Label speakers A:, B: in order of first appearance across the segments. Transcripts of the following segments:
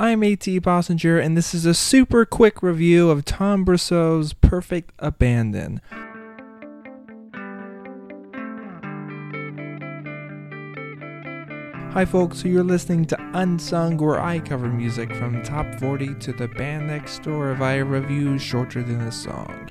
A: I'm AT Bossinger, and this is a super quick review of Tom Brousseau's Perfect Abandon. Hi, folks, so you're listening to Unsung, where I cover music from top 40 to the band next door via reviews shorter than a song.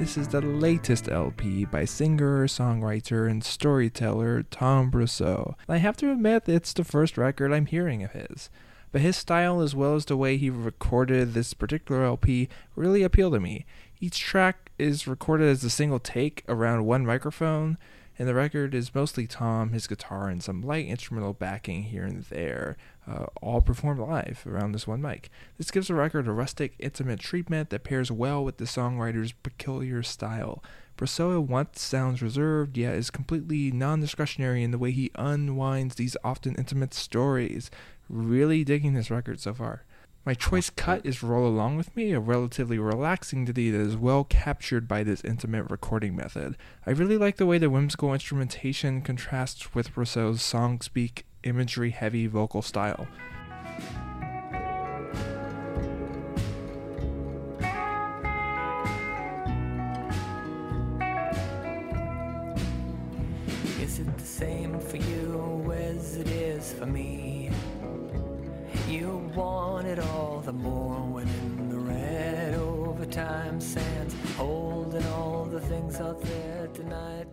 A: This is the latest LP by singer, songwriter, and storyteller Tom Brousseau. I have to admit, it's the first record I'm hearing of his. But his style, as well as the way he recorded this particular LP, really appeal to me. Each track is recorded as a single take around one microphone, and the record is mostly Tom, his guitar, and some light instrumental backing here and there, uh, all performed live around this one mic. This gives the record a rustic, intimate treatment that pairs well with the songwriter's peculiar style. At once sounds reserved, yet is completely non discretionary in the way he unwinds these often intimate stories. Really digging this record so far. My choice cut is Roll Along With Me, a relatively relaxing ditty that is well captured by this intimate recording method. I really like the way the whimsical instrumentation contrasts with Brousseau's song speak, imagery heavy vocal style.
B: Is it the same for you as it is for me? Want it all the more when in the red overtime sands, holding all the things out there tonight.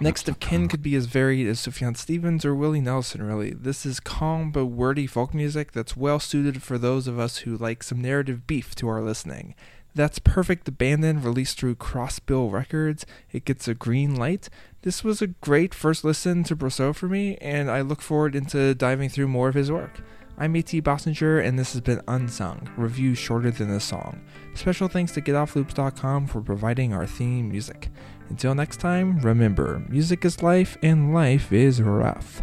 A: Next of kin could be as varied as Sufjan Stevens or Willie Nelson, really. This is calm but wordy folk music that's well suited for those of us who like some narrative beef to our listening. That's Perfect Abandon, released through Crossbill Records. It gets a green light. This was a great first listen to Brousseau for me, and I look forward into diving through more of his work. I'm AT Bossinger, and this has been Unsung, review shorter than a song. Special thanks to GetOffLoops.com for providing our theme music. Until next time, remember, music is life, and life is rough.